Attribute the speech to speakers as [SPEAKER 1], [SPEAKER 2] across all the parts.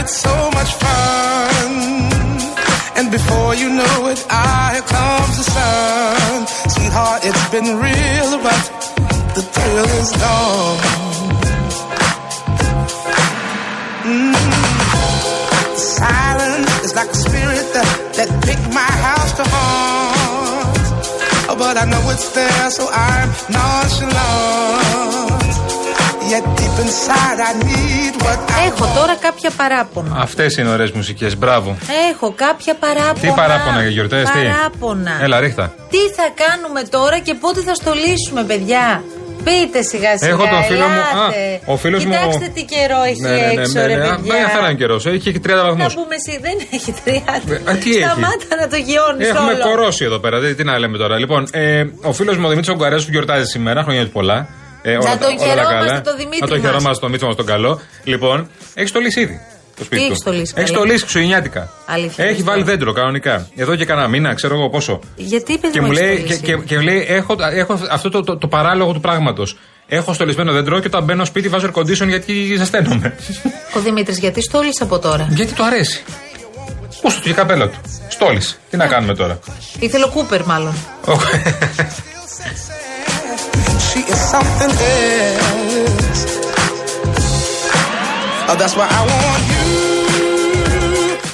[SPEAKER 1] It's so much fun. And before you know it, ah, here comes the sun. Sweetheart, it's been real, but the thrill is gone. Mm. The silence is like a spirit that, that picked my house to haunt. Oh, but I know it's there, so I'm nonchalant.
[SPEAKER 2] Έχω τώρα κάποια παράπονα.
[SPEAKER 3] Αυτές είναι ωραίες μουσικές. Μπράβο.
[SPEAKER 2] Έχω κάποια παράπονα.
[SPEAKER 3] Τι παράπονα για γιορτές, τι;
[SPEAKER 2] Παράπονα.
[SPEAKER 3] Έλα, ρίχτα.
[SPEAKER 2] Τι θα κάνουμε τώρα και πότε θα στολίσουμε, παιδιά; Πείτε σιγά σιγά.
[SPEAKER 3] Έχω τον φίλο μου. Α, ο
[SPEAKER 2] φίλος
[SPEAKER 3] Κοιτάξτε
[SPEAKER 2] μου... τι καιρό έχει
[SPEAKER 3] ναι, ναι, ναι,
[SPEAKER 2] έξω,
[SPEAKER 3] ναι,
[SPEAKER 2] ρε
[SPEAKER 3] ναι,
[SPEAKER 2] παιδιά.
[SPEAKER 3] Μια χαρά είναι καιρός. Έχει 30 βαθμού.
[SPEAKER 2] Να πούμε εσύ, δεν έχει 30.
[SPEAKER 3] Α, τι
[SPEAKER 2] Σταμάτα
[SPEAKER 3] έχει;
[SPEAKER 2] να το γιώνεις
[SPEAKER 3] Έχουμε
[SPEAKER 2] όλο.
[SPEAKER 3] κορώσει εδώ πέρα. Τι, τι να λέμε τώρα. Λοιπόν, ε, ο φίλος μου ο Δημήτρης Ογκαρέζος που γιορτάζει σήμερα, χρόνια του πολλά. Ε, όλα,
[SPEAKER 2] να τον
[SPEAKER 3] όλα τα
[SPEAKER 2] χαιρόμαστε
[SPEAKER 3] καλά.
[SPEAKER 2] το Δημήτρη
[SPEAKER 3] Να τον
[SPEAKER 2] μας.
[SPEAKER 3] χαιρόμαστε το Μίτσο μας τον καλό. Λοιπόν, έχεις στολίσει ήδη. Το σπίτι
[SPEAKER 2] Τι
[SPEAKER 3] του.
[SPEAKER 2] έχεις στολίσει,
[SPEAKER 3] Έχεις
[SPEAKER 2] καλέ;
[SPEAKER 3] στολίσει ξουγεννιάτικα.
[SPEAKER 2] Αλήθεια,
[SPEAKER 3] Έχει
[SPEAKER 2] δεν
[SPEAKER 3] βάλει
[SPEAKER 2] ξέρω.
[SPEAKER 3] δέντρο κανονικά. Εδώ και κανένα μήνα, ξέρω εγώ πόσο.
[SPEAKER 2] Γιατί παιδί
[SPEAKER 3] Και
[SPEAKER 2] μου
[SPEAKER 3] μου
[SPEAKER 2] έχεις
[SPEAKER 3] λέει, και,
[SPEAKER 2] στολίσει;
[SPEAKER 3] και, και μου λέει έχω, έχω αυτό το, το, το παράλογο του πράγματος. Έχω στολισμένο δέντρο και όταν μπαίνω σπίτι βάζω air condition γιατί ζεσταίνομαι.
[SPEAKER 2] Ο Δημήτρης, γιατί στόλισε από τώρα;
[SPEAKER 3] γιατί του αρέσει. Πώ του η καπέλα του. Στόλισε. Τι να κάνουμε τώρα.
[SPEAKER 2] Ήθελε ο Κούπερ, μάλλον.
[SPEAKER 1] She is something else. Oh, that's why I want you.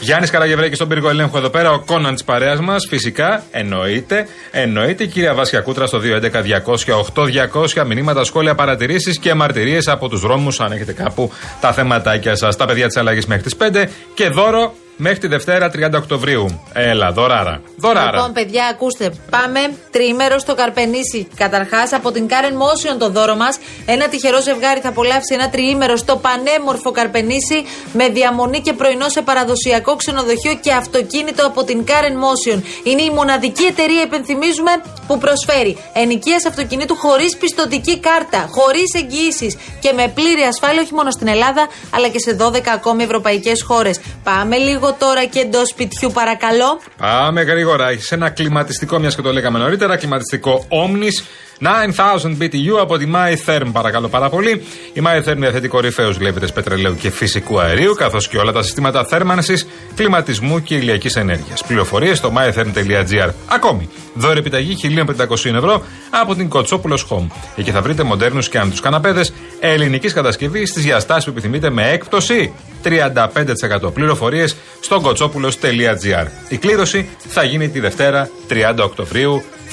[SPEAKER 3] Γιάννης Καραγευρέκη στον πύργο ελέγχου εδώ πέρα, ο Κόναν της παρέας μας. Φυσικά, εννοείται, εννοείται, η κυρία Βάσια Κούτρα στο 211-200-8200. Μηνύματα, σχόλια, παρατηρήσεις και μαρτυρίες από τους δρόμους, αν έχετε κάπου τα θεματάκια σας. Τα παιδιά της αλλαγής μέχρι τις 5 και δώρο μέχρι τη Δευτέρα 30 Οκτωβρίου. Έλα, δωράρα. Δωράρα.
[SPEAKER 2] Λοιπόν, παιδιά, ακούστε. Πάμε τριήμερο στο Καρπενήσι. Καταρχάς, από την Karen Motion το δώρο μας. Ένα τυχερό ζευγάρι θα απολαύσει ένα τριήμερο στο πανέμορφο Καρπενήσι με διαμονή και πρωινό σε παραδοσιακό ξενοδοχείο και αυτοκίνητο από την Karen Motion. Είναι η μοναδική εταιρεία, υπενθυμίζουμε, που προσφέρει ενοικίαση αυτοκινήτου χωρίς πιστοτική κάρτα, χωρίς εγγυήσεις και με πλήρη ασφάλεια όχι μόνο στην Ελλάδα αλλά και σε 12 ακόμη ευρωπαϊκές χώρες. Πάμε λίγο τώρα και εντός σπιτιού, παρακαλώ.
[SPEAKER 3] Πάμε γρήγορα. Έχεις ένα κλιματιστικό, μιας και το λέγαμε νωρίτερα, κλιματιστικό Omnis 9000 BTU από τη MyTherm, παρακαλώ πάρα πολύ. Η MyTherm διαθέτει κορυφαίου γλέβετε πετρελαίου και φυσικού αερίου, καθώς και όλα τα συστήματα θέρμανσης, κλιματισμού και ηλιακής ενέργειας. Πληροφορίες στο mytherm.gr. Ακόμη, δώρο επιταγή 1500 ευρώ από την Κοτσόπουλος Home. Εκεί θα βρείτε μοντέρνους και άνετου καναπέδες ελληνικής κατασκευής στις διαστάσεις που επιθυμείτε με έκπτωση 35%. Πληροφορίες στο κοτσόπουλο.gr. Η κλήρωση θα γίνει τη Δευτέρα 30 Οκτωβρίου,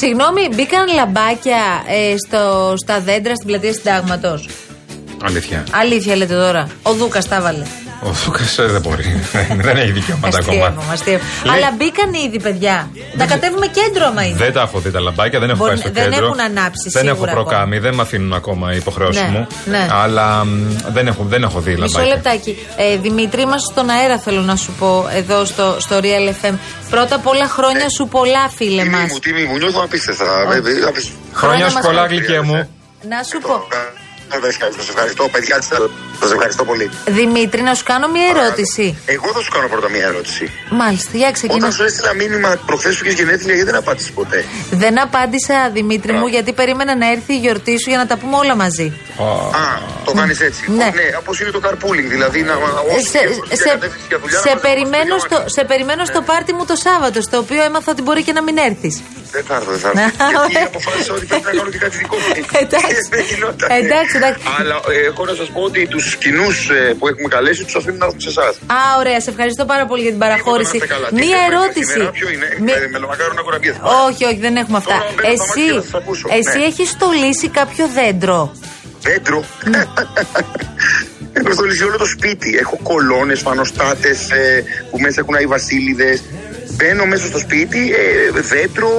[SPEAKER 2] Συγγνώμη, μπήκαν λαμπάκια ε, στο, στα δέντρα στην πλατεία Συντάγματος.
[SPEAKER 3] Αλήθεια.
[SPEAKER 2] Αλήθεια λέτε τώρα. Ο Δούκας τα έβαλε.
[SPEAKER 3] Ο Δούκα δεν μπορεί. δεν έχει δικαιώματα ακόμα.
[SPEAKER 2] Αστείευμα, αστείευμα.
[SPEAKER 3] Λέει-
[SPEAKER 2] Αλλά μπήκαν ήδη, παιδιά. Να κατέβουμε κέντρο άμα είναι.
[SPEAKER 3] Δεν τα έχω δει τα λαμπάκια, δεν έχω
[SPEAKER 2] Μπορεί-
[SPEAKER 3] πάει στο
[SPEAKER 2] δεν
[SPEAKER 3] κέντρο.
[SPEAKER 2] έχουν ανάψει
[SPEAKER 3] Δεν έχω
[SPEAKER 2] σίγουρα
[SPEAKER 3] προκάμει, δεν με αφήνουν ακόμα οι υποχρεώσεις
[SPEAKER 2] Ναι,
[SPEAKER 3] μου.
[SPEAKER 2] ναι.
[SPEAKER 3] Αλλά μ, δεν, έχω, δεν έχω δει
[SPEAKER 2] Μισό
[SPEAKER 3] λαμπάκια.
[SPEAKER 2] λεπτάκι. Ε, Δημήτρη, είμαστε στον αέρα, θέλω να σου πω, εδώ στο, στο Real FM. Πρώτα πολλά χρόνια σου πολλά, φίλε
[SPEAKER 4] Τιμή
[SPEAKER 2] μας.
[SPEAKER 4] μου, τιμή μου, νιώθω απίστευτα. βέβαια, απίστευτα.
[SPEAKER 3] Χρόνια σου
[SPEAKER 2] μας
[SPEAKER 3] πολλά,
[SPEAKER 2] χαρίζει.
[SPEAKER 3] γλυκέ μου.
[SPEAKER 2] Να σου πω.
[SPEAKER 4] Σα ευχαριστώ, παιδιά. Σας ευχαριστώ πολύ.
[SPEAKER 2] Δημήτρη, να σου κάνω μια ερώτηση.
[SPEAKER 4] Εγώ θα σου κάνω πρώτα μια ερώτηση.
[SPEAKER 2] Μάλιστα, για ξεκινά.
[SPEAKER 4] Όταν σου έστειλα μήνυμα προχθές σου και γενέθλια, γιατί δεν απάντησες ποτέ;
[SPEAKER 2] Δεν απάντησα, Δημήτρη μου, γιατί περίμενα να έρθει η γιορτή σου για να τα πούμε όλα μαζί.
[SPEAKER 4] Α, το κάνει έτσι.
[SPEAKER 2] Ναι.
[SPEAKER 4] Ναι, όπω είναι το carpooling. Δηλαδή, να,
[SPEAKER 2] Ε,
[SPEAKER 4] όσοι
[SPEAKER 2] σε,
[SPEAKER 4] έχουν
[SPEAKER 2] σε,
[SPEAKER 4] κατεύθυνση για δουλειά,
[SPEAKER 2] σε
[SPEAKER 4] να μας
[SPEAKER 2] περιμένω
[SPEAKER 4] μας
[SPEAKER 2] στο, σε περιμένω στο πάρτι μου το Σάββατο, στο οποίο έμαθα ότι μπορεί και να μην έρθει.
[SPEAKER 4] Δεν θα έρθω, δεν θα έρθω. Γιατί αποφάσισα ότι πρέπει να κάνω και κάτι δικό μου.
[SPEAKER 2] Εντάξει.
[SPEAKER 4] Δεν γινόταν.
[SPEAKER 2] Εντάξει, εντάξει.
[SPEAKER 4] Αλλά ε, έχω να σα πω ότι του κοινού που έχουμε καλέσει του αφήνουν να έρθουν σε εσά.
[SPEAKER 2] Α, ωραία, σε ευχαριστώ πάρα πολύ για την παραχώρηση. Μία ερώτηση.
[SPEAKER 4] Ποιο είναι,
[SPEAKER 2] Μη-
[SPEAKER 4] με μελομακάρονα κουραμπιέ.
[SPEAKER 2] Όχι, όχι, δεν έχουμε αυτά.
[SPEAKER 4] Τώρα μπαίνω στα
[SPEAKER 2] Εσύ,
[SPEAKER 4] μάτια, θα σας ακούσω.
[SPEAKER 2] εσύ
[SPEAKER 4] Ναι.
[SPEAKER 2] έχει στολίσει κάποιο δέντρο.
[SPEAKER 4] Δέντρο.
[SPEAKER 2] Ναι.
[SPEAKER 4] Έχω στολίσει όλο το σπίτι. Έχω κολόνες, φανοστάτες που μέσα έχουν αϊ βασίλειδες. Μπαίνω μέσα στο σπίτι, ε, δέντρο,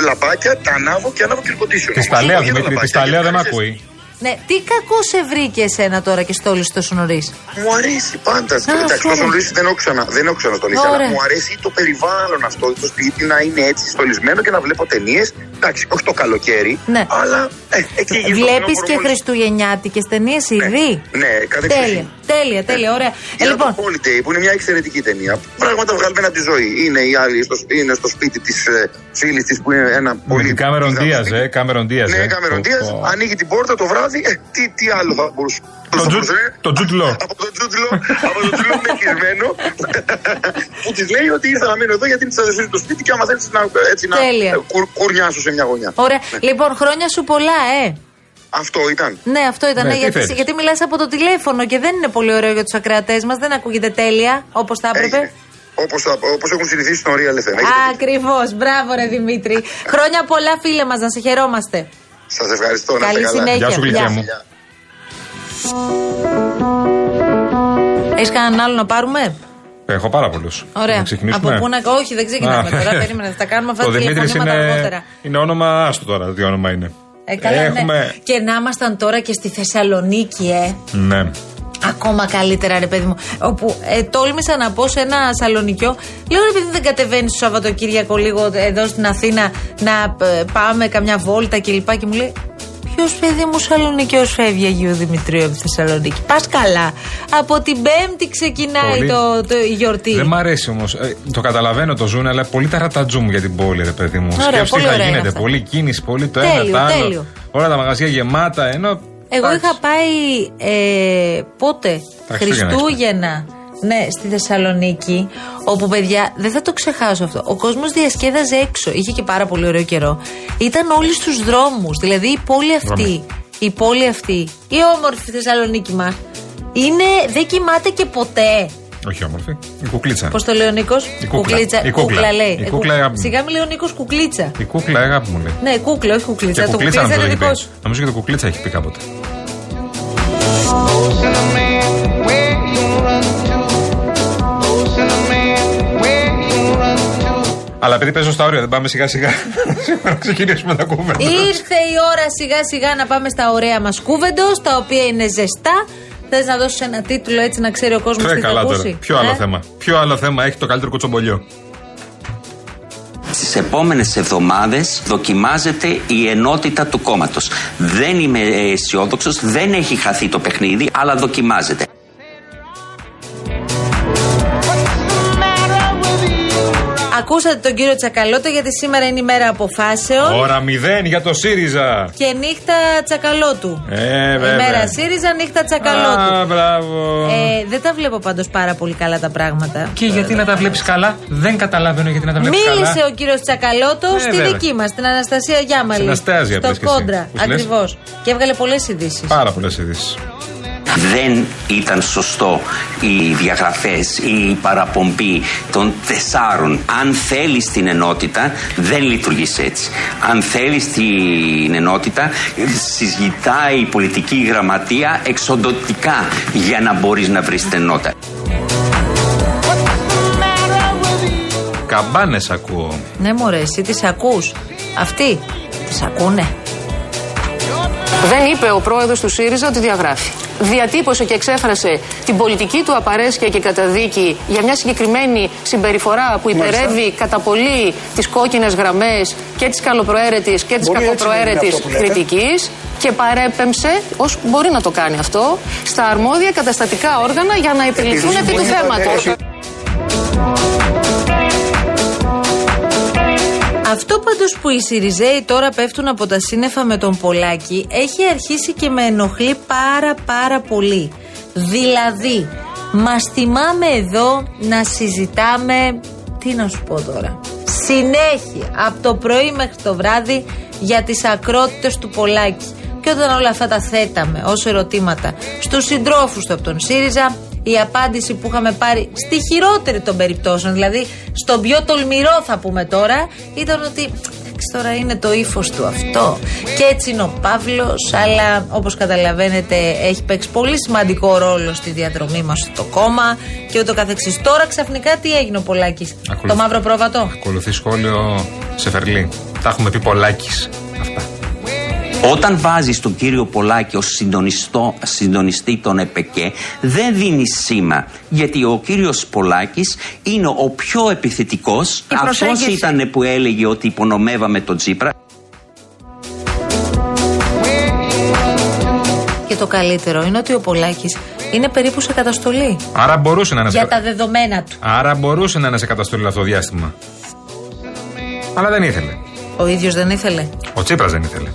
[SPEAKER 4] λαμπάκια, τα ανάβω και ανάβω κυρκοτήσιο.
[SPEAKER 3] Τη τα λέω, Δημήτρη, τη τα λέω δεν με ακούει.
[SPEAKER 2] Ναι, τι κακό σε βρήκε εσένα τώρα και στόλισες τόσο νωρίς;
[SPEAKER 4] Μου αρέσει πάντα. Εντάξει, τόσο νωρίς δεν έχω ξανα, δεν έχω ξαναστολίσει. Αλλά μου αρέσει το περιβάλλον αυτό, το σπίτι να είναι έτσι στολισμένο και να βλέπω ταινίες. Εντάξει, όχι το καλοκαίρι,
[SPEAKER 2] Ναι.
[SPEAKER 4] αλλά ε, εκεί γύρω στο
[SPEAKER 2] Βλέπεις
[SPEAKER 4] φθινόπωρο
[SPEAKER 2] και
[SPEAKER 4] μόλις-
[SPEAKER 2] χριστουγεννιάτικες ταινίες ήδη;
[SPEAKER 4] Ναι, κάθε
[SPEAKER 2] Τέλεια,
[SPEAKER 4] εξουσία.
[SPEAKER 2] τέλεια, τέλεια, ωραία. Ε,
[SPEAKER 4] Είδα
[SPEAKER 2] λοιπόν,
[SPEAKER 4] το Holiday που είναι μια εξαιρετική ταινία. Πράγματα βγαλμένα από τη ζωή. Είναι η άλλη στο, είναι στο σπίτι της ε, φίλης της που είναι ένα
[SPEAKER 3] Με
[SPEAKER 4] πολύ.
[SPEAKER 3] την Κάμερον
[SPEAKER 4] μεγάλο
[SPEAKER 3] Δίας,
[SPEAKER 4] σπίτι.
[SPEAKER 3] ε. Κάμερον Δίας.
[SPEAKER 4] Ναι, Κάμερον Δίας. Ανοίγει την πόρτα το βράδυ. Ε, τι, τι άλλο θα μπορούσε.
[SPEAKER 3] Το
[SPEAKER 4] θα
[SPEAKER 3] Τζου-
[SPEAKER 4] μπορούσε, ε;
[SPEAKER 3] το Τζούτλο.
[SPEAKER 4] Από το τζούτλο, από το τζούτλο μεθυσμένο. που της λέει ότι ήρθα να μείνω εδώ γιατί είναι τη αδερφή του σπίτι και άμα θέλεις να, έτσι, να
[SPEAKER 2] Τέλεια.
[SPEAKER 4] ε, κουρ, κουρνιάσω σε μια γωνιά.
[SPEAKER 2] ωραία. Λοιπόν, χρόνια σου πολλά, ε.
[SPEAKER 4] Αυτό ήταν.
[SPEAKER 2] Ναι, αυτό ήταν.
[SPEAKER 3] Ναι,
[SPEAKER 2] ε,
[SPEAKER 3] τι
[SPEAKER 2] γιατί,
[SPEAKER 3] θέλεις.
[SPEAKER 2] γιατί μιλάς από το τηλέφωνο και δεν είναι πολύ ωραίο για τους ακροατές μας. Δεν ακούγεται τέλεια όπως θα έπρεπε.
[SPEAKER 4] Όπως όπως έχουν συνηθίσει στην Ορία Λεφένα.
[SPEAKER 2] Ακριβώς. Μπράβο, ρε Δημήτρη. Χρόνια πολλά, φίλε μας, να σε χαιρόμαστε.
[SPEAKER 4] Σας ευχαριστώ. Να
[SPEAKER 2] Καλή
[SPEAKER 4] είστε καλά.
[SPEAKER 2] συνέχεια.
[SPEAKER 3] Γεια σου, γλυκιά
[SPEAKER 2] Γεια.
[SPEAKER 3] μου.
[SPEAKER 4] Γεια.
[SPEAKER 2] Έχεις κανέναν άλλο να πάρουμε;
[SPEAKER 3] Έχω πάρα πολλούς.
[SPEAKER 2] Ωραία.
[SPEAKER 3] ξεκινήσουμε.
[SPEAKER 2] Από πού να. Όχι, δεν ξεκινάμε
[SPEAKER 3] Α.
[SPEAKER 2] τώρα. Περίμενε, θα τα κάνουμε αυτά
[SPEAKER 3] Το
[SPEAKER 2] τα
[SPEAKER 3] Δημήτρης
[SPEAKER 2] τηλεφωνήματα
[SPEAKER 3] είναι,
[SPEAKER 2] αργότερα.
[SPEAKER 3] είναι όνομα. Άστο τώρα, τι όνομα είναι.
[SPEAKER 2] Ε, καλά,
[SPEAKER 3] Έχουμε.
[SPEAKER 2] ναι. Και να ήμασταν τώρα και στη Θεσσαλονίκη, ε.
[SPEAKER 3] Ναι.
[SPEAKER 2] Ακόμα καλύτερα, ρε παιδί μου. Όπου ε, τόλμησα να πω σε ένα σαλονικιό. Λέω ρε παιδί, δεν κατεβαίνεις το Σαββατοκύριακο λίγο εδώ στην Αθήνα να ε, πάμε καμιά βόλτα κλπ. Και μου λέει, Ποιος παιδί μου Σαλονικιό φεύγει Αγίου Δημητρίου από τη Θεσσαλονίκη. Πας καλά. Από την Πέμπτη ξεκινάει
[SPEAKER 3] Πολύ.
[SPEAKER 2] το, το, η γιορτή.
[SPEAKER 3] Δεν μ' αρέσει όμως. το καταλαβαίνω το ζουν, αλλά πολύ ταρατατζούμ για την πόλη, ρε παιδί μου.
[SPEAKER 2] Ωραία,
[SPEAKER 3] Σκέψτε τι
[SPEAKER 2] πολύ
[SPEAKER 3] θα
[SPEAKER 2] ωραία
[SPEAKER 3] γίνεται.
[SPEAKER 2] αυτά.
[SPEAKER 3] Πολύ κίνηση, πολύ το
[SPEAKER 2] Τέλειο,
[SPEAKER 3] ένα, το άλλο.
[SPEAKER 2] τέλειο.
[SPEAKER 3] Όλα τα μαγαζιά γεμάτα. Ενώ.
[SPEAKER 2] Εγώ
[SPEAKER 3] εντάξει.
[SPEAKER 2] είχα πάει ε, πότε,
[SPEAKER 3] Τα Χριστούγεννα
[SPEAKER 2] Χριστούγεννα, ναι, στη Θεσσαλονίκη, όπου παιδιά, δεν θα το ξεχάσω αυτό. Ο κόσμος διασκέδαζε έξω. Είχε και πάρα πολύ ωραίο καιρό. Ήταν όλοι στους δρόμους. Δηλαδή η πόλη αυτή,
[SPEAKER 3] Δρόμοι.
[SPEAKER 2] η πόλη αυτή, η όμορφη Θεσσαλονίκη μα, είναι, δεν κοιμάται και ποτέ.
[SPEAKER 3] Όχι όμορφη. Η κουκλίτσα.
[SPEAKER 2] Πώς το λέει ο Νίκος,
[SPEAKER 3] Η κούκλα. Η κούκλα.
[SPEAKER 2] λέει.
[SPEAKER 3] Η
[SPEAKER 2] Ε,
[SPEAKER 3] κούκλα,
[SPEAKER 2] κου-
[SPEAKER 3] αγάπη μου.
[SPEAKER 2] Σιγά μην λέει ο Νίκος κουκλίτσα.
[SPEAKER 3] Η κούκλα, αγάπη μου λέει.
[SPEAKER 2] Ναι, κούκλα, όχι κουκλίτσα.
[SPEAKER 3] Και
[SPEAKER 2] το
[SPEAKER 3] κουκλίτσα
[SPEAKER 2] κουκλίτσα
[SPEAKER 3] νομίζω
[SPEAKER 2] είναι
[SPEAKER 3] έχει
[SPEAKER 2] δικό
[SPEAKER 3] πει.
[SPEAKER 2] σου.
[SPEAKER 3] Νομίζω και το κουκλίτσα έχει πει κάποτε. Αλλά επειδή παίζω στα όρια, δεν πάμε σιγά σιγά. να ξεκινήσουμε τα κούβεντα.
[SPEAKER 2] Ήρθε η ώρα σιγά σιγά να πάμε στα ωραία μας κούβεντο, τα οποία είναι ζεστά. Θες να δώσεις ένα τίτλο έτσι να ξέρει ο κόσμος
[SPEAKER 3] Τρε
[SPEAKER 2] τι θα
[SPEAKER 3] καλά τώρα.
[SPEAKER 2] ακούσει;
[SPEAKER 3] Ποιο άλλο
[SPEAKER 2] Ε;
[SPEAKER 3] θέμα; Ποιο άλλο θέμα έχει το καλύτερο κουτσομπολιό.
[SPEAKER 5] Στις επόμενες εβδομάδες δοκιμάζεται η ενότητα του κόμματος. Δεν είμαι αισιόδοξος, δεν έχει χαθεί το παιχνίδι, αλλά δοκιμάζεται.
[SPEAKER 2] Ακούσατε τον κύριο Τσακαλώτο γιατί σήμερα είναι η μέρα αποφάσεων.
[SPEAKER 3] Ώρα μηδέν για το ΣΥΡΙΖΑ.
[SPEAKER 2] Και νύχτα τσακαλώτου.
[SPEAKER 3] Ε, βέβαια.
[SPEAKER 2] Ημέρα ΣΥΡΙΖΑ, νύχτα
[SPEAKER 3] Α,
[SPEAKER 2] τσακαλώτου.
[SPEAKER 3] μπράβο.
[SPEAKER 2] Ε, δεν τα βλέπω πάντως πάρα πολύ καλά τα πράγματα.
[SPEAKER 3] Και γιατί να τα βλέπεις καλά, δεν καταλαβαίνω γιατί να τα βλέπεις καλά.
[SPEAKER 2] Μίλησε ο κύριος Τσακαλώτος
[SPEAKER 3] Ε,
[SPEAKER 2] στη
[SPEAKER 3] βέβαια.
[SPEAKER 2] δική μας, την Αναστασία Γιάμαλη.
[SPEAKER 3] Στην Αστέαζια,
[SPEAKER 2] Στο
[SPEAKER 3] πες και εσύ.
[SPEAKER 2] κόντρα.
[SPEAKER 3] Πώς λες;
[SPEAKER 2] Ακριβώς. Και έβγαλε πολλές ειδήσεις.
[SPEAKER 3] Πάρα πολλές ειδήσεις.
[SPEAKER 5] Δεν ήταν σωστό οι διαγραφές ή η παραπομπή των τεσσάρων. Αν θέλεις την ενότητα, δεν λειτουργείς έτσι. Αν θέλεις την ενότητα, συζητάει η πολιτική γραμματεία εξοντοτικά για να μπορείς να βρεις την ενότητα.
[SPEAKER 3] Καμπάνες ακούω.
[SPEAKER 2] Ναι, μωρέ, εσύ τις ακούς. Αυτοί τις ακούνε.
[SPEAKER 6] Δεν είπε ο πρόεδρος του ΣΥΡΙΖΑ ότι διαγράφει. Διατύπωσε και εξέφρασε την πολιτική του απαρέσκεια και καταδίκη για μια συγκεκριμένη συμπεριφορά που υπερεύει κατά πολύ τις κόκκινες γραμμές και της καλοπροαίρετης και της
[SPEAKER 7] Μπορεί έτσι να
[SPEAKER 6] κακοπροαίρετης
[SPEAKER 7] είναι αυτό που λέτε.
[SPEAKER 6] κριτικής και παρέπεμψε, ως μπορεί να το κάνει αυτό, στα αρμόδια καταστατικά όργανα για να επιληθούν
[SPEAKER 7] Επειδή
[SPEAKER 6] επί του
[SPEAKER 7] μπορεί
[SPEAKER 2] Αυτό πάντως που οι Σιριζέοι τώρα πέφτουν από τα σύννεφα με τον Πολάκη έχει αρχίσει και με ενοχλεί πάρα πάρα πολύ. Δηλαδή, μας θυμάμαι εδώ να συζητάμε, τι να σου πω τώρα, συνέχεια, από το πρωί μέχρι το βράδυ για τις ακρότητες του Πολάκη. Και όταν όλα αυτά τα θέταμε ως ερωτήματα στους συντρόφους του από τον ΣΥΡΙΖΑ, η απάντηση που είχαμε πάρει στη χειρότερη των περιπτώσεων, δηλαδή στον πιο τολμηρό θα πούμε τώρα, ήταν ότι εντάξει τώρα είναι το ύφος του αυτό. Και έτσι είναι ο Παύλος, αλλά όπως καταλαβαίνετε έχει παίξει πολύ σημαντικό ρόλο στη διαδρομή μας στο κόμμα και ούτω καθεξής. Τώρα ξαφνικά τι έγινε ο Πολάκης; Το μαύρο πρόβατο;
[SPEAKER 3] Ακολουθεί σχόλιο σε Φερλί. Τα έχουμε πει Πολάκης αυτά.
[SPEAKER 5] Όταν βάζεις τον κύριο Πολάκη ως συντονιστή των ΕΠΕΚΕ δεν δίνεις σήμα γιατί ο κύριος Πολάκης είναι ο πιο επιθετικός αυτός ήταν που έλεγε ότι υπονομεύαμε τον Τσίπρα
[SPEAKER 2] Και το καλύτερο είναι ότι ο Πολάκης είναι περίπου σε καταστολή.
[SPEAKER 3] Άρα μπορούσε να είναι
[SPEAKER 2] σε Για τα δεδομένα του.
[SPEAKER 3] Άρα μπορούσε να είναι σε καταστολή αυτό το διάστημα. Αλλά δεν ήθελε.
[SPEAKER 2] Ο ίδιος δεν ήθελε.
[SPEAKER 3] Ο Τσίπρας δεν ήθελε.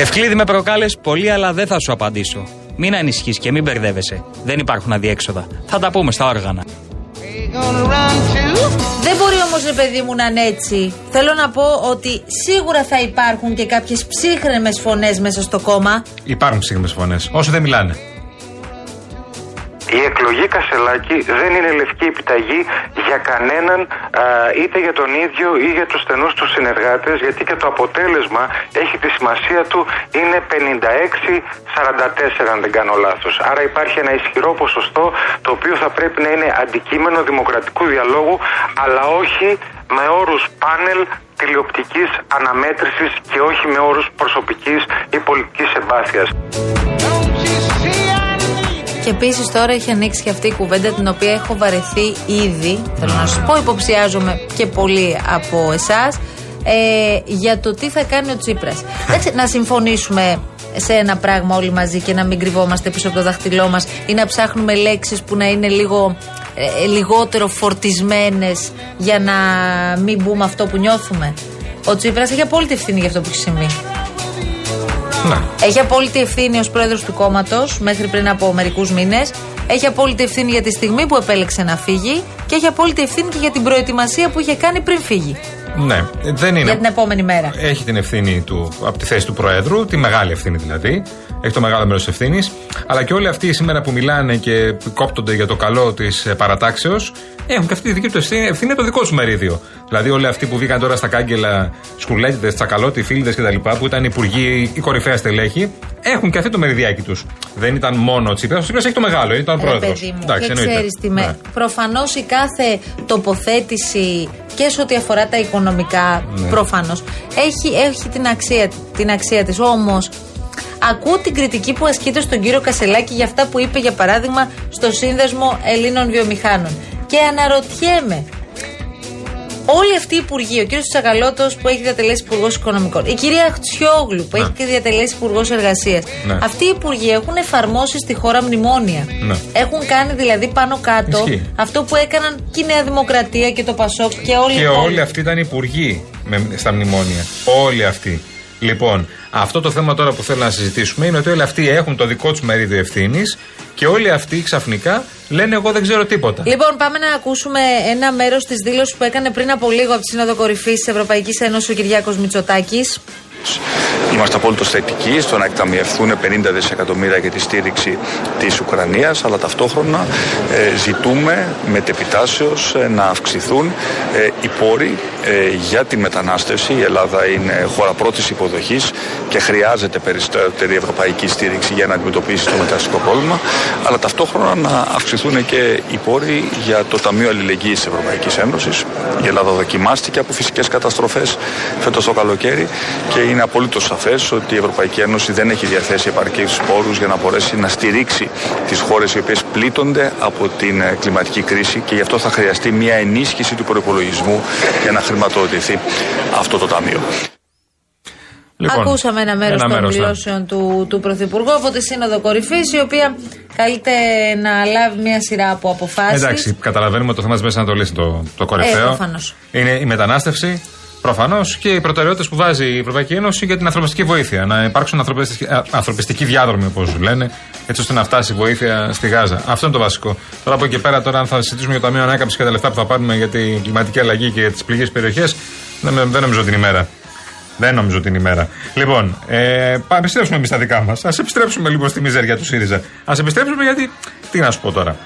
[SPEAKER 7] Ευκλήδη με προκάλες πολύ, αλλά δεν θα σου απαντήσω. Μην ανησυχείς και μην μπερδεύεσαι. Δεν υπάρχουν αδιέξοδα. Θα τα πούμε στα όργανα.
[SPEAKER 2] Δεν μπορεί όμως, ρε παιδί μου, να είναι έτσι. Θέλω να πω ότι σίγουρα θα υπάρχουν και κάποιες ψύχρεμες φωνές μέσα στο κόμμα.
[SPEAKER 3] Υπάρχουν ψύχρεμες φωνές. Όσο δεν μιλάνε.
[SPEAKER 8] Η εκλογή Κασελάκη δεν είναι λευκή επιταγή για κανέναν, είτε για τον ίδιο ή για τους στενούς τους συνεργάτες, γιατί και το αποτέλεσμα έχει τη σημασία του, είναι 56-44 αν δεν κάνω λάθος. Άρα υπάρχει ένα ισχυρό ποσοστό το οποίο θα πρέπει να είναι αντικείμενο δημοκρατικού διαλόγου, αλλά όχι με όρους πάνελ τηλεοπτικής αναμέτρησης και όχι με όρους προσωπικής ή πολιτικής εμπάθειας.
[SPEAKER 2] Και επίσης τώρα έχει ανοίξει και αυτή η κουβέντα την οποία έχω βαρεθεί ήδη. Θέλω να σα πω, υποψιάζομαι και πολλοί από εσάς. Ε, για το τι θα κάνει ο Τσίπρας. να συμφωνήσουμε σε ένα πράγμα όλοι μαζί και να μην κρυβόμαστε πίσω από το δάχτυλό μας ή να ψάχνουμε λέξεις που να είναι λίγο ε, λιγότερο φορτισμένες για να μην μπούμε αυτό που νιώθουμε. Ο Τσίπρας έχει απόλυτη ευθύνη για αυτό που έχει συμβεί. Ναι. Έχει απόλυτη ευθύνη ως πρόεδρος του κόμματος μέχρι πριν από μερικούς μήνες. Έχει απόλυτη ευθύνη για τη στιγμή που επέλεξε να φύγει και έχει απόλυτη ευθύνη και για την προετοιμασία που είχε κάνει πριν φύγει.
[SPEAKER 3] Ναι, δεν είναι.
[SPEAKER 2] Για την επόμενη μέρα.
[SPEAKER 3] Έχει την ευθύνη του από τη θέση του Προέδρου, τη μεγάλη ευθύνη δηλαδή. Έχει το μεγάλο μέρος της ευθύνης. Αλλά και όλοι αυτοί σήμερα που μιλάνε και κόπτονται για το καλό της ε, παρατάξεως έχουν και αυτή τη δική τους ευθύνη, ευθύνη το δικό σου μερίδιο. Δηλαδή, όλοι αυτοί που βγήκαν τώρα στα κάγκελα, σκουλέτιδες, τσακαλώτη, φίλιδες κτλ., που ήταν υπουργοί ή κορυφαία στελέχη, έχουν και αυτή το μεριδιάκι τους. Δεν ήταν μόνο ο Τσίπρας. Ο Τσίπρας έχει το μεγάλο, ήταν ο πρόεδρος.
[SPEAKER 2] Εντάξει, και ξέρεις τι με. Ναι. Προφανώς η κάθε τοποθέτηση και σε ό,τι αφορά τα οικονομικά, ναι. προφανώς έχει, έχει την αξία, την αξία της. Όμως, Ακούω την κριτική που ασκείται στον κύριο Κασελάκη για αυτά που είπε, για παράδειγμα, στο Σύνδεσμο Ελλήνων Βιομηχάνων. Και αναρωτιέμαι, όλοι αυτοί οι υπουργοί, ο κύριος Τσακαλώτο που έχει διατελέσει υπουργός Οικονομικών, η κυρία Χτσιόγλου που έχει και διατελέσει υπουργός Εργασίας, ναι. αυτοί οι υπουργοί έχουν εφαρμόσει στη χώρα μνημόνια. Ναι. Έχουν κάνει δηλαδή πάνω κάτω αυτό που έκαναν και η Νέα Δημοκρατία και το Πασόκ και όλοι
[SPEAKER 3] Και όλοι αυτοί ήταν υπουργοί με, στα μνημόνια. Όλοι αυτοί. Λοιπόν, αυτό το θέμα τώρα που θέλω να συζητήσουμε είναι ότι όλοι αυτοί έχουν το δικό τους μερίδιο ευθύνης και όλοι αυτοί ξαφνικά λένε Εγώ δεν ξέρω τίποτα.
[SPEAKER 2] Λοιπόν, πάμε να ακούσουμε ένα μέρος της δήλωσης που έκανε πριν από λίγο από τη Σύνοδο Κορυφής της Ευρωπαϊκής Ένωσης ο Κυριάκος Μητσοτάκης.
[SPEAKER 9] Είμαστε απόλυτο θετικοί στο να εκταμιευθούν 50 δισεκατομμύρια για τη στήριξη της Ουκρανίας, αλλά ταυτόχρονα ε, ζητούμε μετεπιτάσεω ε, να αυξηθούν ε, οι πόροι ε, για τη μετανάστευση. Η Ελλάδα είναι χώρα πρώτης υποδοχής και χρειάζεται περισσότερη ευρωπαϊκή στήριξη για να αντιμετωπίσει το μεταναστικό πρόβλημα, αλλά ταυτόχρονα να αυξηθούν και οι πόροι για το Ταμείο Αλληλεγγύης της Ευρωπαϊκής Ένωσης. Η Ελλάδα δοκιμάστηκε από φυσικές καταστροφές φέτος το καλοκαίρι και είναι απολύτω σαφές ότι η Ευρωπαϊκή Ένωση δεν έχει διαθέσει επαρκείς πόρους για να μπορέσει να στηρίξει τις χώρες οι οποίες πλήττονται από την ε, κλιματική κρίση και γι' αυτό θα χρειαστεί μια ενίσχυση του προπολογισμού για να χρηματοδοτηθεί αυτό το ταμείο.
[SPEAKER 2] Λοιπόν, Ακούσαμε ένα μέρος των ναι. δηλώσεων του, του Πρωθυπουργού από τη Σύνοδο Κορυφής, η οποία καλείται να λάβει μια σειρά από αποφάσεις.
[SPEAKER 3] Εντάξει, καταλαβαίνουμε ότι το θέμα της Μέση Ανατολής το, το κορυφαίο. Ε, είναι η μετανάστευση, Προφανώς και οι προτεραιότητες που βάζει η Ευρωπαϊκή Ένωση για την ανθρωπιστική βοήθεια. Να υπάρξουν ανθρωπιστικοί διάδρομοι, όπως λένε, έτσι ώστε να φτάσει η βοήθεια στη Γάζα. Αυτό είναι το βασικό. Τώρα από εκεί πέρα, τώρα αν θα συζητήσουμε για το Ταμείο Ανάκαμψη και τα λεφτά που θα πάρουμε για την κλιματική αλλαγή και για τις πληγές περιοχές, δεν, δεν νομίζω την ημέρα. Δεν νομίζω την ημέρα. Λοιπόν, ε, πάμε επιστρέψουμε εμείς στα δικά μας. Α επιστρέψουμε λίγο στη μιζέρια του ΣΥΡΙΖΑ. Α επιστρέψουμε γιατί. Τι να σου πω τώρα.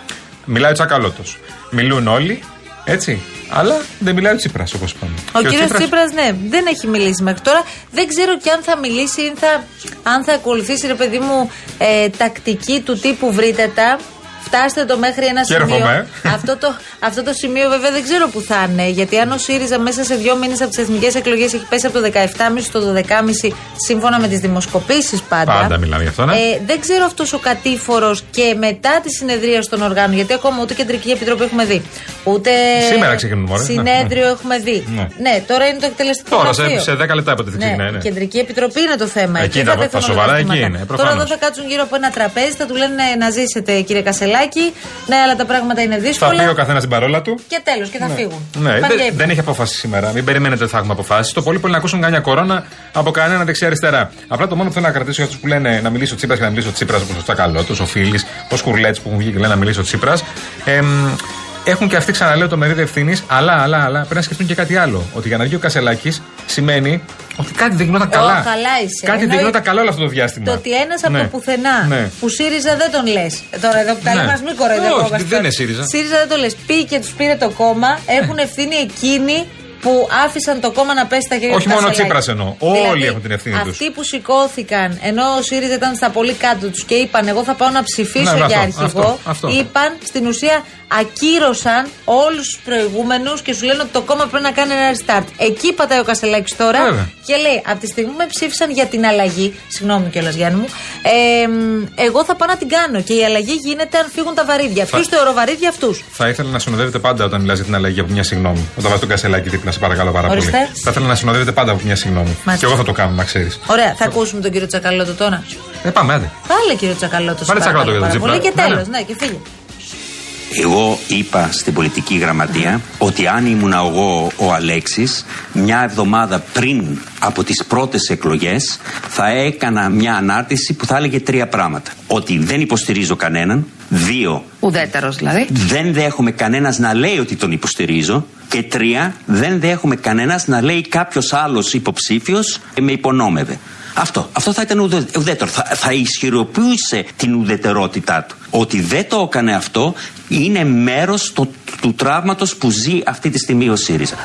[SPEAKER 3] Μιλάει ο Τσακαλώτος. Μιλούν όλοι, έτσι. Αλλά δεν μιλάει ο Τσίπρας, όπως είπαμε.
[SPEAKER 2] Ο
[SPEAKER 3] Και ο
[SPEAKER 2] κύριος
[SPEAKER 3] Τσίπρας-
[SPEAKER 2] Τσίπρας, ναι, δεν έχει μιλήσει μέχρι τώρα. Δεν ξέρω και αν θα μιλήσει ή θα, αν θα ακολουθήσει, ρε παιδί μου, ε, τακτική του τύπου βρείτε τα. Φτάστε το μέχρι ένα
[SPEAKER 3] Και
[SPEAKER 2] σημείο.
[SPEAKER 3] έρχομαι.
[SPEAKER 2] αυτό, το, αυτό το σημείο βέβαια δεν ξέρω που θα είναι. Γιατί αν ο ΣΥΡΙΖΑ μέσα σε δύο μήνες από τις εθνικές εκλογές έχει πέσει από το 17,5 στο 12,5 σύμφωνα με τις δημοσκοπήσεις πάντα.
[SPEAKER 3] Πάντα μιλάμε γι' αυτό, ναι.
[SPEAKER 2] Ε, δεν ξέρω αυτός ο κατήφορος και μετά τη συνεδρία των οργάνων, γιατί ακόμα ούτε κεντρική επιτροπή έχουμε δει. Ούτε
[SPEAKER 3] Σήμερα ξεκινούν, μωρέ.
[SPEAKER 2] συνέδριο
[SPEAKER 3] Ναι.
[SPEAKER 2] έχουμε δει.
[SPEAKER 3] Ναι.
[SPEAKER 2] Ναι. τώρα είναι το εκτελεστικό
[SPEAKER 3] Τώρα, σε,
[SPEAKER 2] γραφείο.
[SPEAKER 3] σε 10 λεπτά υποτίθεται
[SPEAKER 2] Ναι,
[SPEAKER 3] ξεκινάει.
[SPEAKER 2] η
[SPEAKER 3] Ναι.
[SPEAKER 2] κεντρική επιτροπή είναι το θέμα.
[SPEAKER 3] Εκεί
[SPEAKER 2] Εκεί
[SPEAKER 3] τα-
[SPEAKER 2] θα
[SPEAKER 3] τα
[SPEAKER 2] τεθούν
[SPEAKER 3] σοβαρά
[SPEAKER 2] όλα
[SPEAKER 3] εκεί
[SPEAKER 2] ζητήματα.
[SPEAKER 3] είναι,
[SPEAKER 2] Τώρα
[SPEAKER 3] προφανώς.
[SPEAKER 2] εδώ θα κάτσουν γύρω από ένα τραπέζι, θα του λένε να ζήσετε κύριε Κασελάκη. Ναι, αλλά τα πράγματα είναι
[SPEAKER 3] Θα
[SPEAKER 2] δύσκολα.
[SPEAKER 3] πει ο καθένας την παρόλα του.
[SPEAKER 2] Και τέλος, και θα φύγουν.
[SPEAKER 3] Ναι,
[SPEAKER 2] Πάνε
[SPEAKER 3] δεν,
[SPEAKER 2] για ύπνο.
[SPEAKER 3] δεν έχει αποφάσει σήμερα. Μην περιμένετε ότι θα έχουμε αποφάσει. Το πολύ πολύ να ακούσουν καμιά κορώνα από κανένα δεξιά-αριστερά. Απλά το μόνο που θέλω να κρατήσω για αυτούς που λένε να μιλήσει ο Τσίπρας και να μιλήσει ο Τσίπρας όπως ο Τσακαλώτο, ο Φίλης, ο Σκουρλέτ που έχουν βγει και λένε να μιλήσει ο Τσίπρα. Έχουν και αυτοί, ξαναλέω, το μερίδιο ευθύνης, αλλά, αλλά, αλλά πρέπει να σκεφτούν και κάτι άλλο. Ότι για να βγει ο Κασελάκης σημαίνει ότι κάτι δεν γινόταν
[SPEAKER 2] Ω,
[SPEAKER 3] καλά.
[SPEAKER 2] καλά είσαι.
[SPEAKER 3] Κάτι δεν
[SPEAKER 2] Εννοεί-
[SPEAKER 3] γινόταν καλά όλο αυτό το διάστημα.
[SPEAKER 2] Το ότι ένας από
[SPEAKER 3] Ναι.
[SPEAKER 2] το πουθενά
[SPEAKER 3] Ναι.
[SPEAKER 2] που ΣΥΡΙΖΑ δεν τον λες. Τώρα εδώ που τα
[SPEAKER 3] Ναι.
[SPEAKER 2] λέμε, α μην κοροϊδευόμαστε.
[SPEAKER 3] Όχι, δεν είναι ΣΥΡΙΖΑ.
[SPEAKER 2] ΣΥΡΙΖΑ δεν το λες. Πήγε και τους πήρε το κόμμα. Έχουν ευθύνη εκείνοι που άφησαν το κόμμα να πέσει στα χέρια
[SPEAKER 3] Όχι
[SPEAKER 2] του
[SPEAKER 3] μόνο ο
[SPEAKER 2] Κασελάκη.
[SPEAKER 3] Τσίπρας εννοώ. Όλοι έχουν την ευθύνη τους.
[SPEAKER 2] Αυτοί που σηκώθηκαν ενώ ο ΣΥΡΙΖΑ ήταν στα πολύ κάτω τους και είπαν Εγώ θα πάω να ψηφίσω
[SPEAKER 3] Ναι,
[SPEAKER 2] για
[SPEAKER 3] αυτό,
[SPEAKER 2] αρχηγό.
[SPEAKER 3] αυτό, αυτό.
[SPEAKER 2] Είπαν στην ουσία ακύρωσαν όλους τους προηγούμενους και σου λένε ότι το κόμμα πρέπει να κάνει ένα restart. Εκεί πατάει ο Κασελάκη τώρα
[SPEAKER 3] Βέβαια.
[SPEAKER 2] και λέει: Από τη στιγμή που με ψήφισαν για την αλλαγή, συγγνώμη κιόλας Γιάννη μου, ε, μ, εγώ θα πάω να την κάνω. Και η αλλαγή γίνεται αν φύγουν τα βαρύδια.
[SPEAKER 3] Θα-
[SPEAKER 2] Ποιου θεωρώ βαρύδια αυτούς;
[SPEAKER 3] Θα ήθελα να συνοδεύετε πάντα όταν μιλάς για την αλλαγή από μια συγγνώμη. Όταν βάζει τον κασελάκι δίπλα, σε παρακαλώ πάρα
[SPEAKER 2] Ορίστε.
[SPEAKER 3] πολύ. Θα ήθελα να συνοδεύετε πάντα από μια συγγνώμη.
[SPEAKER 2] Μάλιστα.
[SPEAKER 3] Και εγώ θα το κάνω, να ξέρεις.
[SPEAKER 2] Ωραία, θα ακούσουμε τον κύριο Τσακαλώτο τώρα.
[SPEAKER 3] Ε, πάμε, άντε.
[SPEAKER 2] Πάλε κύριο Τσακαλώτο.
[SPEAKER 3] Βάλε Τσακαλώτο για τον
[SPEAKER 2] πάρα
[SPEAKER 3] Τσίπρα.
[SPEAKER 2] πολύ και
[SPEAKER 3] Ναι,
[SPEAKER 2] τέλος.
[SPEAKER 3] ναι.
[SPEAKER 2] Ναι, και φύγε.
[SPEAKER 5] Εγώ είπα στην πολιτική γραμματεία ότι αν ήμουν εγώ ο Αλέξης μια εβδομάδα πριν από τις πρώτες εκλογές θα έκανα μια ανάρτηση που θα έλεγε τρία πράγματα. Ότι δεν υποστηρίζω κανέναν. Δύο,
[SPEAKER 6] Ουδέτερος δηλαδή.
[SPEAKER 5] δεν δέχομαι κανένας να λέει ότι τον υποστηρίζω. Και τρία, δεν δέχομαι κανένας να λέει κάποιος άλλος υποψήφιος με υπονόμευε. Αυτό, αυτό θα ήταν ουδε, ουδέτερο. Θα, θα ισχυροποιούσε την ουδετερότητά του. Ότι δεν το έκανε αυτό είναι μέρος το- του τραύματος που ζει αυτή τη στιγμή ο ΣΥΡΙΖΑ.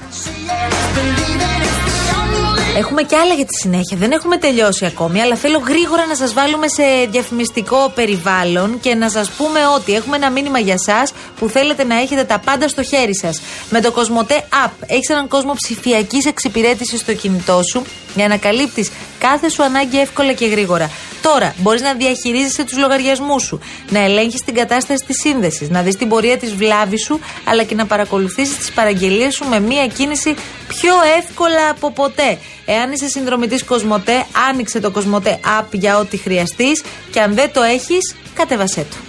[SPEAKER 2] Έχουμε και άλλα για τη συνέχεια. Δεν έχουμε τελειώσει ακόμη, αλλά θέλω γρήγορα να σας βάλουμε σε διαφημιστικό περιβάλλον και να σας πούμε ότι έχουμε ένα μήνυμα για εσά που θέλετε να έχετε τα πάντα στο χέρι σας. Με το Κοσμοτέ App έχεις έναν κόσμο ψηφιακής εξυπηρέτησης στο κινητό σου για να καλύπτεις κάθε σου ανάγκη εύκολα και γρήγορα. Τώρα μπορείς να διαχειρίζεσαι τους λογαριασμούς σου, να ελέγχεις την κατάσταση της σύνδεσης, να δεις την πορεία της βλάβης σου, αλλά και να παρακολουθήσεις τις παραγγελίες σου με μία κίνηση πιο εύκολα από ποτέ. Εάν είσαι συνδρομητής Κοσμοτέ, άνοιξε το Κοσμοτέ App για ό,τι χρειαστείς και αν δεν το έχεις, κατέβασέ το.